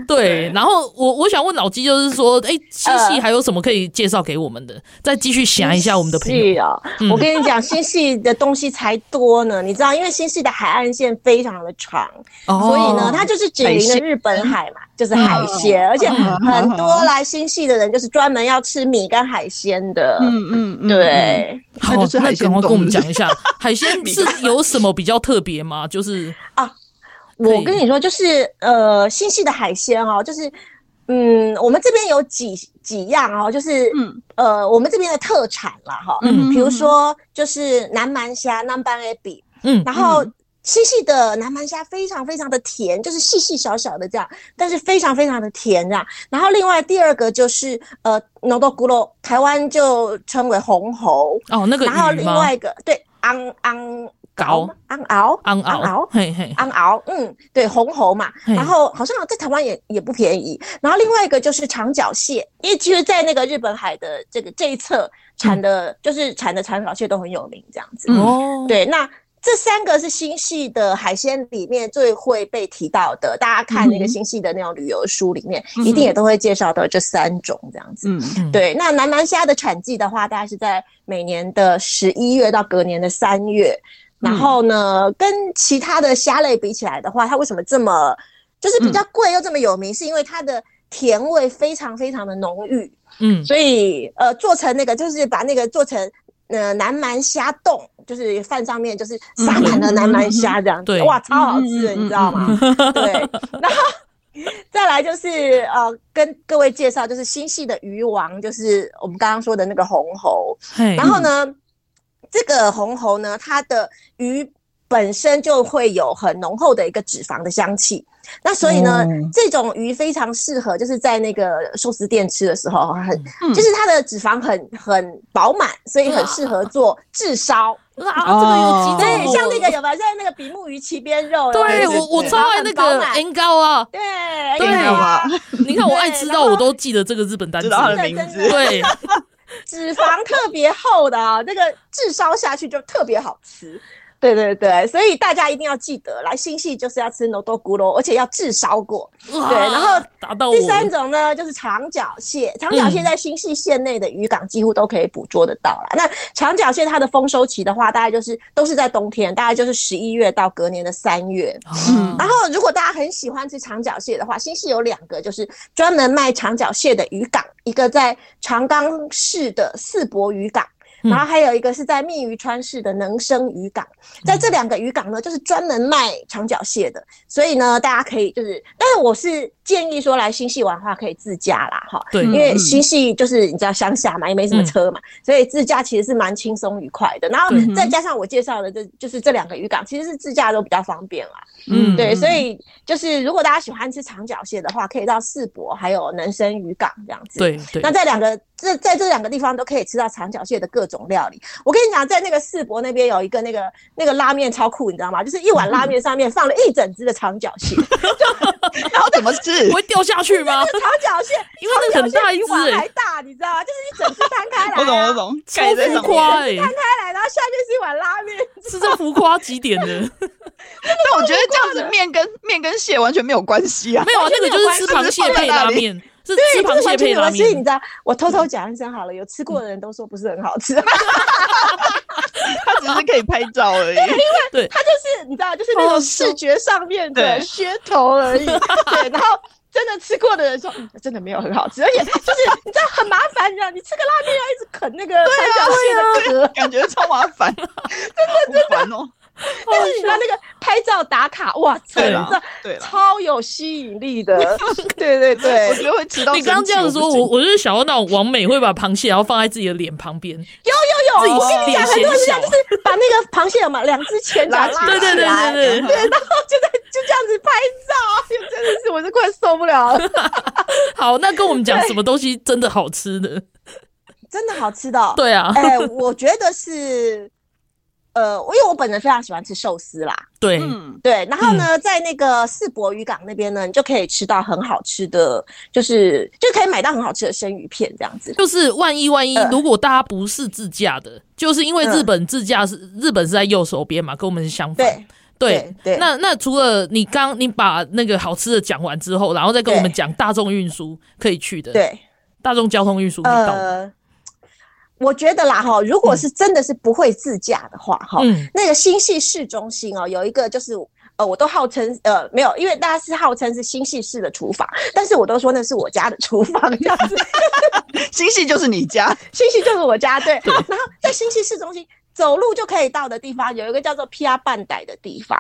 对，然后我我想问老鸡，就是说，哎，新潟还有什么可以介绍给我们的？再继续想一下我们的朋友啊。
我跟你讲，新系的东西才多呢，你知道，因为新系的海岸线非常的长，所以呢，它就是紧邻的日本海嘛，就是海鲜，而且很多来新系的人就是专门要吃米跟海鲜的。嗯嗯，对。
好，那赶快跟我们讲一下，海鲜是有什么比较特别吗？就是啊。
我跟你说，就是呃，新系的海鲜哦，就是嗯，我们这边有几几样哦，就是嗯呃，我们这边的特产啦哈，嗯，比如说就是南蛮虾，南蛮 A B，嗯，然后细细的南蛮虾非常非常的甜，就是细细小小的这样，但是非常非常的甜这样。然后另外第二个就是呃，no do guro，台湾就称为红喉
哦，那个，
然后另外一个对，昂昂。
高
昂熬，
昂熬，嘿嘿，
昂熬，嗯，对，红喉嘛，然后好像在台湾也也不便宜。然后另外一个就是长脚蟹，因为其实，在那个日本海的这个这一侧产的，就是产的长脚蟹都很有名，这样子。哦，对，那这三个是新系的海鲜里面最会被提到的，大家看那个新系的那种旅游书里面，一定也都会介绍到这三种这样子。嗯，对。那南蛮虾的产季的话，大概是在每年的十一月到隔年的三月。然后呢，跟其他的虾类比起来的话，它为什么这么就是比较贵又这么有名？是因为它的甜味非常非常的浓郁，
嗯，
所以呃做成那个就是把那个做成呃南蛮虾冻，就是饭上面就是撒满了南蛮虾这样子，
对，
哇，超好吃的，你知道吗？对，然后。再来就是呃，跟各位介绍就是新系的鱼王，就是我们刚刚说的那个红喉。然后呢，这个红喉呢，它的鱼本身就会有很浓厚的一个脂肪的香气。那所以呢，这种鱼非常适合就是在那个寿司店吃的时候，很就是它的脂肪很很饱满，所以很适合做炙烧。
啊，这个有几
种，像那个有没有？像那个比目鱼鳍边肉，
对我我超爱那个年糕啊，
对
对啊，
你看我爱吃到我都记得这个日本单词
的名字，
对，
脂肪特别厚的啊，那个炙烧下去就特别好吃。对对对，所以大家一定要记得来新潟就是要吃のどぐろ，而且要炙烧过。对，然后第三种呢就是长脚蟹，长脚蟹在新潟县内的渔港几乎都可以捕捉得到啦。嗯、那长脚蟹它的丰收期的话，大概就是都是在冬天，大概就是十一月到隔年的三月。嗯，然后如果大家很喜欢吃长脚蟹的话，新潟有两个就是专门卖长脚蟹的渔港，一个在长冈市的四博渔港。 然后还有一个是在密渔川市的能生渔港，在这两个渔港呢，就是专门卖长脚蟹的，所以呢，大家可以就是，但是我是建议说来新系玩的话可以自驾啦，哈，对，因为新系就是你知道乡下嘛，也没什么车嘛，所以自驾其实是蛮轻松愉快的。然后再加上我介绍的这就是这两个渔港，其实是自驾都比较方便啦，嗯，对，所以就是如果大家喜欢吃长脚蟹的话，可以到世博还有能生渔港这样子，
对对，
那在两个。这在这两个地方都可以吃到长脚蟹的各种料理。我跟你讲，在那个世博那边有一个那个那个拉面超酷，你知道吗？就是一碗拉面上面放了一整只的长脚蟹
然后怎么吃？
会掉下去吗？
长脚蟹，
因为那很大一只，
碗还大，你知道吗？就是一整只摊开来，
我懂我懂，
超浮夸哎，
摊开来，然后下面是一碗拉面，
是这浮夸几点的？
但我觉得这样子 面跟面跟蟹完全没有关系啊，
没有啊，那个就是吃螃蟹配拉面。是吃螃蟹配拉面，
所以你知道，我偷偷讲一声好了，有吃过的人都说不是很好吃，
他只是可以拍照而已，
因为他就是你知道，就是那种视觉上面的噱头而已。对，然后真的吃过的人说，真的没有很好吃，而且就是你知道很麻烦，你知道，你吃个拉面要一直啃那个三角蟹的壳，
感觉超麻烦，真
的真的。哦。但是你知道那个拍照打卡，哇，真的，对，超有吸引力的。对对对，
我觉得会吃到。
你刚刚这样子说，我我就是想要那种王美会把螃蟹然后放在自己的脸旁边。有
有有，我跟你讲，很多人家就是把那个螃蟹有嘛，两只前脚拉起来，对对对对对，对，然后就在就这样子拍照，真的是我是快受不了了。
好，那跟我们讲什么东西真的好吃的？
真的好吃的，
对啊。
哎，我觉得是。呃，因为我本人非常喜欢吃寿司啦，
对，
嗯，对，然后呢，嗯、在那个四博渔港那边呢，你就可以吃到很好吃的，就是就可以买到很好吃的生鱼片这样子。
就是万一万一，如果大家不是自驾的，呃、就是因为日本自驾是、嗯、日本是在右手边嘛，跟我们是相反。对对，对对，那那除了你刚你把那个好吃的讲完之后，然后再跟我们讲大众运输可以去的，
对，
大众交通运输可以到。呃
我觉得啦哈，如果是真的是不会自驾的话哈，嗯、那个新系市中心哦，有一个就是呃，我都号称呃没有，因为大家是号称是新系市的厨房，但是我都说那是我家的厨房这样子。
新系就是你家，
新系就是我家，对。对然后在新系市中心。走路就可以到的地方，有一个叫做 PR 半代的地方，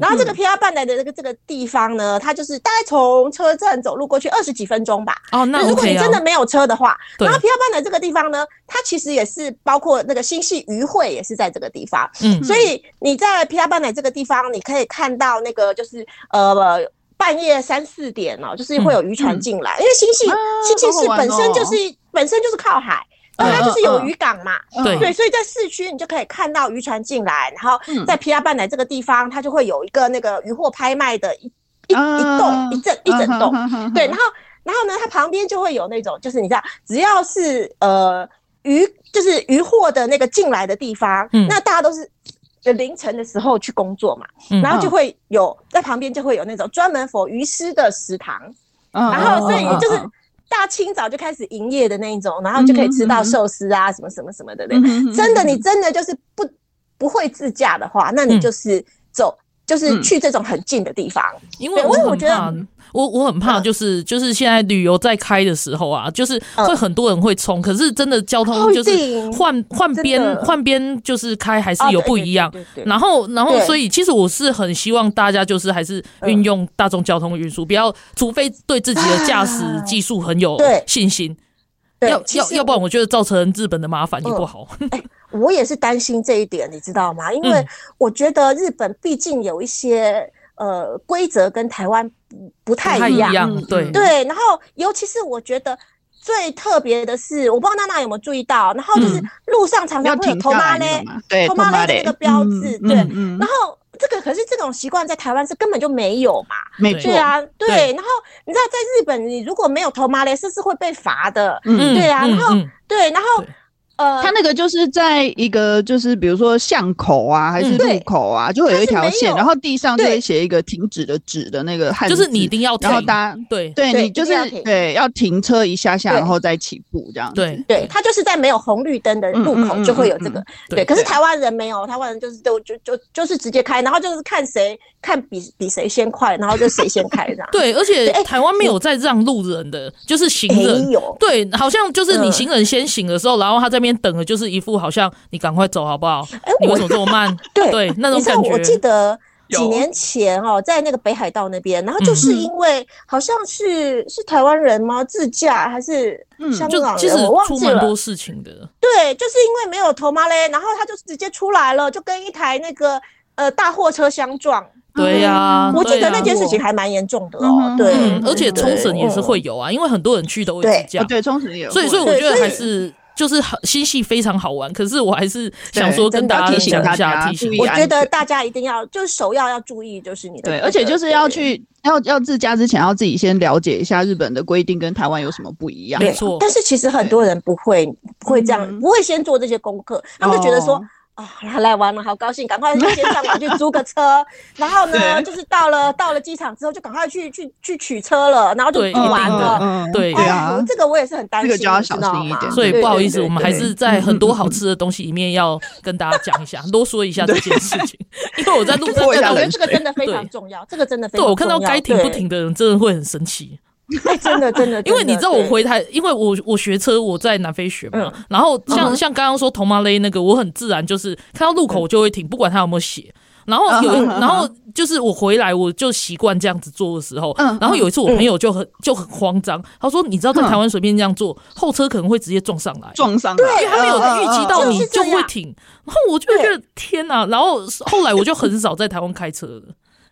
然后这个 PR 半代的这个这个地方呢，它就是大概从车站走路过去二十几分钟吧。哦，那如果你真的没有车的话，然后 PR 半代这个地方呢，它其实也是包括那个新系渔会也是在这个地方。嗯，所以你在 PR 半代这个地方，你可以看到那个就是呃半夜三四点哦，就是会有渔船进来，因为新系新系市本身就是本身就是靠海。呃，它就是有渔港嘛，对对，所以在市区你就可以看到渔船进来，然后在皮亚半代这个地方，它就会有一个那个渔货拍卖的一一一栋一整一整栋，对，然后然后呢，它旁边就会有那种，就是你知道，只要是呃渔就是渔货的那个进来的地方，那大家都是凌晨的时候去工作嘛，然后就会有在旁边就会有那种专门 for 渔师的食堂，然后所以就是。大清早就开始营业的那一种，然后就可以吃到寿司啊，什么什么什么的。对，真的，你真的就是不不会自驾的话，那你就是走就是去这种很近的地方，
因为我我觉得。我我很怕，就是就是现在旅游在开的时候啊，就是会很多人会冲，可是真的交通就是换换边换边就是开还是有不一样。然后然后所以其实我是很希望大家就是还是运用大众交通运输，不要除非对自己的驾驶技术很有信心，要要要不然我觉得造成日本的麻烦也不好。
哎，我也是担心这一点，你知道吗？因为我觉得日本毕竟有一些。呃，规则跟台湾不不太一样，
对
对。然后，尤其是我觉得最特别的是，我不知道娜娜有没有注意到，然后就是路上常常会有 Tomare，对 Tomare 的那个标志，对。然后这个可是这种习惯在台湾是根本就没有嘛，
没错，
对啊，对。然后你知道在日本，你如果没有 Tomare，是是会被罚的，嗯，对啊。然后对，然后。
呃，它那个就是在一个，就是比如说巷口啊，还是路口啊，就会有一条线，然后地上就会写一个停止的止的那个汉字，
就是你一定要停，
然后大家对对，你就是对要停车一下下，然后再起步这样。
对
对，它就是在没有红绿灯的路口就会有这个。对，可是台湾人没有，台湾人就是就就就就是直接开，然后就是看谁看比比谁先快，然后就谁先开这样。
对，而且台湾没有在让路人的，就是行人。对，好像就是你行人先行的时候，然后他在。边等的就是一副好像你赶快走好不好？哎，你为什么这么慢？
对
对，那种感觉。
我记得几年前哦，在那个北海道那边，然后就是因为好像是是台湾人吗？自驾还是香港人？我忘记了。
多事情的。
对，就是因为没有头妈嘞，然后他就直接出来了，就跟一台那个呃大货车相撞。
对呀，
我记得那件事情还蛮严重的哦。对，
而且冲绳也是会有啊，因为很多人去都会自驾。
对，冲绳也有。
所以，所以我觉得还是。就是很新戏非常好玩，可是我还是想说跟大家提醒一下，提醒。
我觉得大家一定要就是首要要注意，就是你的
对，而且就是要去要要自驾之前，要自己先了解一下日本的规定跟台湾有什么不一样。
没错，
但是其实很多人不会不会这样，不会先做这些功课，他们就觉得说。啊，来来玩了，好高兴！赶快先上网去租个车，然后呢，就是到了到了机场之后，就赶快去去去取车了，然后就不玩了。
对对啊，
这个我也是很担心，
这个就要小心一点。
所以不好意思，我们还是在很多好吃的东西里面要跟大家讲一下，多说一下这件事情。因为我在路上看到，
我觉得这个真的非常重要，这个真的非常重要。
对，我看到该停不停的人，真的会很生气。
哎，真的真的，
因为你知道我回台，因为我我学车，我在南非学嘛，然后像像刚刚说头马勒那个，我很自然就是看到路口我就会停，不管他有没有写。然后有，然后就是我回来我就习惯这样子做的时候，然后有一次我朋友就很就很慌张，他说：“你知道在台湾随便这样做，后车可能会直接撞上来，
撞上来，
对，因为他没有预计到你就会停。”然后我就觉得天哪！然后后来我就很少在台湾开车了。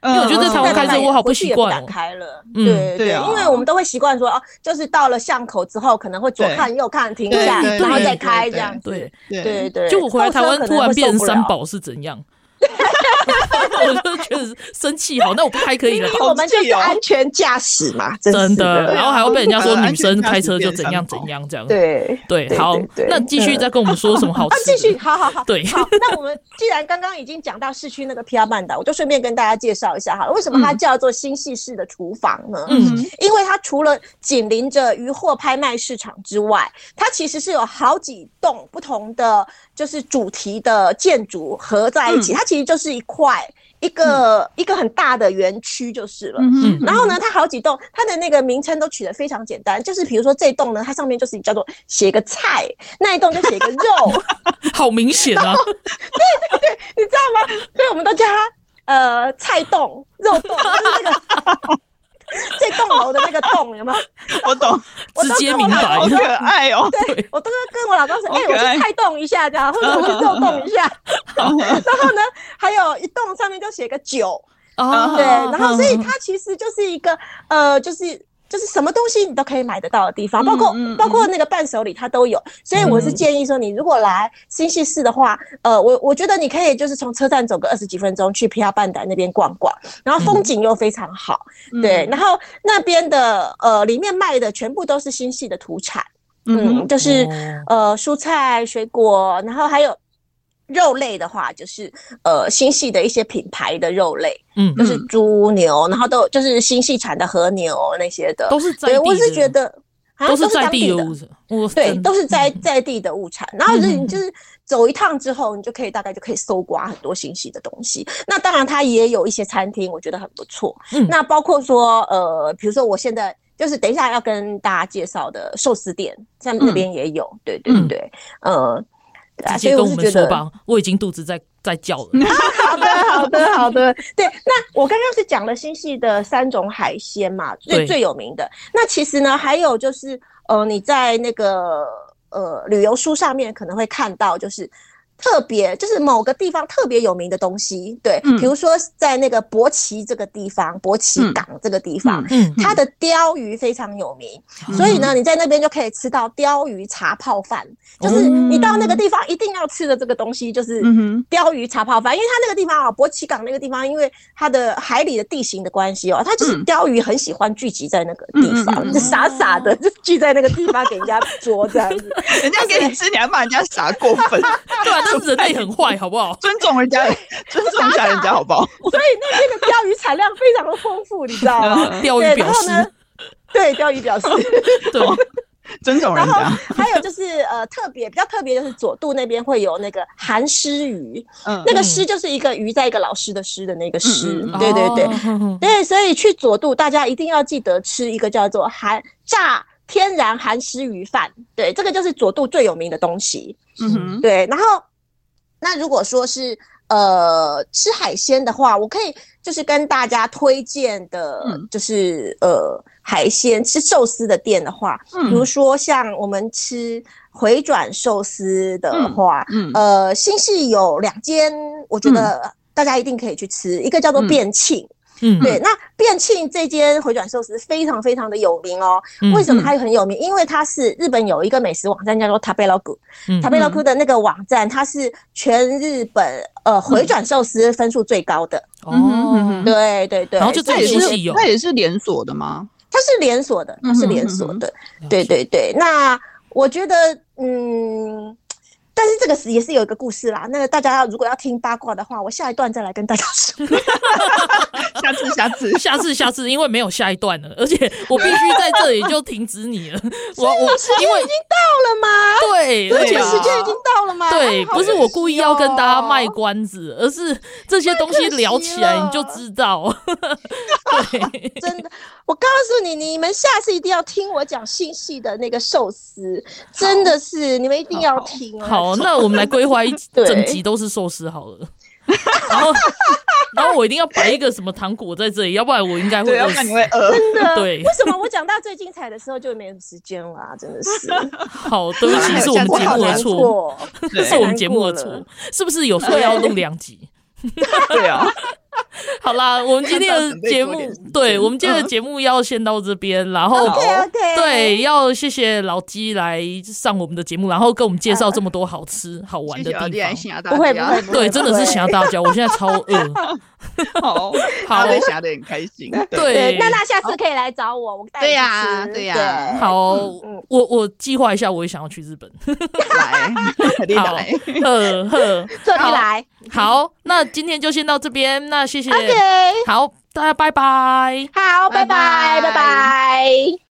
因为我觉得在台湾开车我好不习惯，
不敢开了。对对，因为我们都会习惯说哦，就是到了巷口之后，可能会左看右看，停下，然后再开这样。
对
对对，
就我回来台湾突然变三宝是怎样？我就觉得生气，好，那我不开可以了。
我们就是安全驾驶嘛，真的。
然后还要被人家说女生开车就怎样怎样这样。
对
对，好，那继续再跟我们说什么好吃？
继续，好好好。对，好。那我们既然刚刚已经讲到市区那个皮亚曼岛，我就顺便跟大家介绍一下好了。为什么它叫做新潟式的厨房呢？嗯，因为它除了紧邻着鱼货拍卖市场之外，它其实是有好几栋不同的就是主题的建筑合在一起，它其实就是一块。一个、嗯、一个很大的园区就是了，嗯、然后呢，它好几栋，它的那个名称都取得非常简单，就是比如说这栋呢，它上面就是叫做写一个菜，那一栋就写一个肉，
好明显啊！
对对 对，你知道吗？所以我们都叫它呃菜栋、肉栋，就是那个。这栋楼的那个 栋有没有？
我懂，
直接明白，
好可爱哦。
对，我都跟我老公说，哎，我去菜栋一下，这样，或者我去肉栋一下。然后呢，还有一栋上面就写个九。哦，对，然后所以它其实就是一个呃，就是。就是什么东西你都可以买得到的地方，包括包括那个伴手礼它都有，所以我是建议说，你如果来新系市的话，呃，我我觉得你可以就是从车站走个二十几分钟去皮亚半岛那边逛逛，然后风景又非常好，对，然后那边的呃里面卖的全部都是新系的土产，嗯，就是呃蔬菜水果，然后还有。肉类的话，就是呃新系的一些品牌的肉类，嗯，就是猪牛，然后都就是新系产的和牛那些的，
都是在地的。
对，我是觉得
都是在地的物产，
对，都是在在地的物产。然后你就是走一趟之后，你就可以大概就可以搜刮很多新系的东西。那当然，它也有一些餐厅，我觉得很不错。嗯那包括说，呃，比如说我现在就是等一下要跟大家介绍的寿司店，在那边也有。对对对，呃。
直接跟我们说吧，我已经肚子在在叫了。
好的，好的，好的。对，那我刚刚是讲了新系的三种海鲜嘛，最最有名的。那其实呢，还有就是，呃，你在那个呃旅游书上面可能会看到，就是。特别就是某个地方特别有名的东西，对，嗯、比如说在那个伯奇这个地方，伯奇港这个地方，嗯，它的鲷鱼非常有名，嗯、所以呢，你在那边就可以吃到鲷鱼茶泡饭，嗯、就是你到那个地方一定要吃的这个东西，就是鲷鱼茶泡饭，因为它那个地方啊，伯奇港那个地方，因为它的海里的地形的关系哦，它就是鲷鱼很喜欢聚集在那个地方，嗯、就傻傻的就聚在那个地方给人家捉这样子，
人家给你吃，你还骂人家傻过分，
对啊。人类很坏，好不好？
尊重人家，尊重一下人家，好不好？
所以那那个鯛鱼产量非常的丰富，你知道吗？
鯛鱼表示，
对，鯛鱼表示，
对，
尊重人家。
还有就是呃，特别比较特别就是左渡那边会有那个寒湿鱼，嗯，那个湿就是一个鱼在一个老师的师的那个师，对对对，对，所以去左渡大家一定要记得吃一个叫做寒炸。天然寒湿鱼饭，对，这个就是左渡最有名的东西。嗯哼，对。然后，那如果说是呃吃海鲜的话，我可以就是跟大家推荐的，就是、嗯、呃海鲜吃寿司的店的话，嗯、比如说像我们吃回转寿司的话，嗯，嗯呃，新市有两间，我觉得大家一定可以去吃，嗯、一个叫做变庆。嗯，对，那变庆这间回转寿司非常非常的有名哦。为什么它很有名？因为它是日本有一个美食网站叫做 Tabelog，Tabelog 的那个网站，它是全日本呃回转寿司分数最高的。哦，对对对。
然后就这也是有，
它也是连锁的吗？
它是连锁的，它是连锁的。对对对。那我觉得，嗯。但是这个是也是有一个故事啦。那个大家要如果要听八卦的话，我下一段再来跟大家说。
下次，下次，
下次，下次，因为没有下一段了，而且我必须在这里就停止你了。我我
时间已经到了吗？
对，
而且时间已经到了吗？
对，不是我故意要跟大家卖关子，而是这些东西聊起来你就知道。
对，真的，我告诉你，你们下次一定要听我讲新潟的那个寿司，真的是你们一定要听哦。
好，那我们来规划一整集都是寿司好了。然后，然后我一定要摆一个什么糖果在这里，要不然我应该会饿死。
真的？
对。
为什么我讲到最精彩的时候就没有时间了啊？真的是。
好，对不起，是我们节目的错，是我们节目的错，是不是有说要录两集？
对啊。
好啦，我们今天的节目，对，我们今天的节目要先到这边，然后对，要谢谢老鸡来上我们的节目，然后跟我们介绍这么多好吃好玩的地方。
不会不会，
对，真的是想要大家，我现在超饿。
好，好，会想得很开心。
对，娜娜下次可以来找我，我带你去。对呀，
对呀。
好，我我计划一下，我也想要去日本。
来，
好，呵呵，
这里来。
好，那今天就先到这边，那谢谢。
OK，
好，大家拜拜。
好，拜拜，拜拜。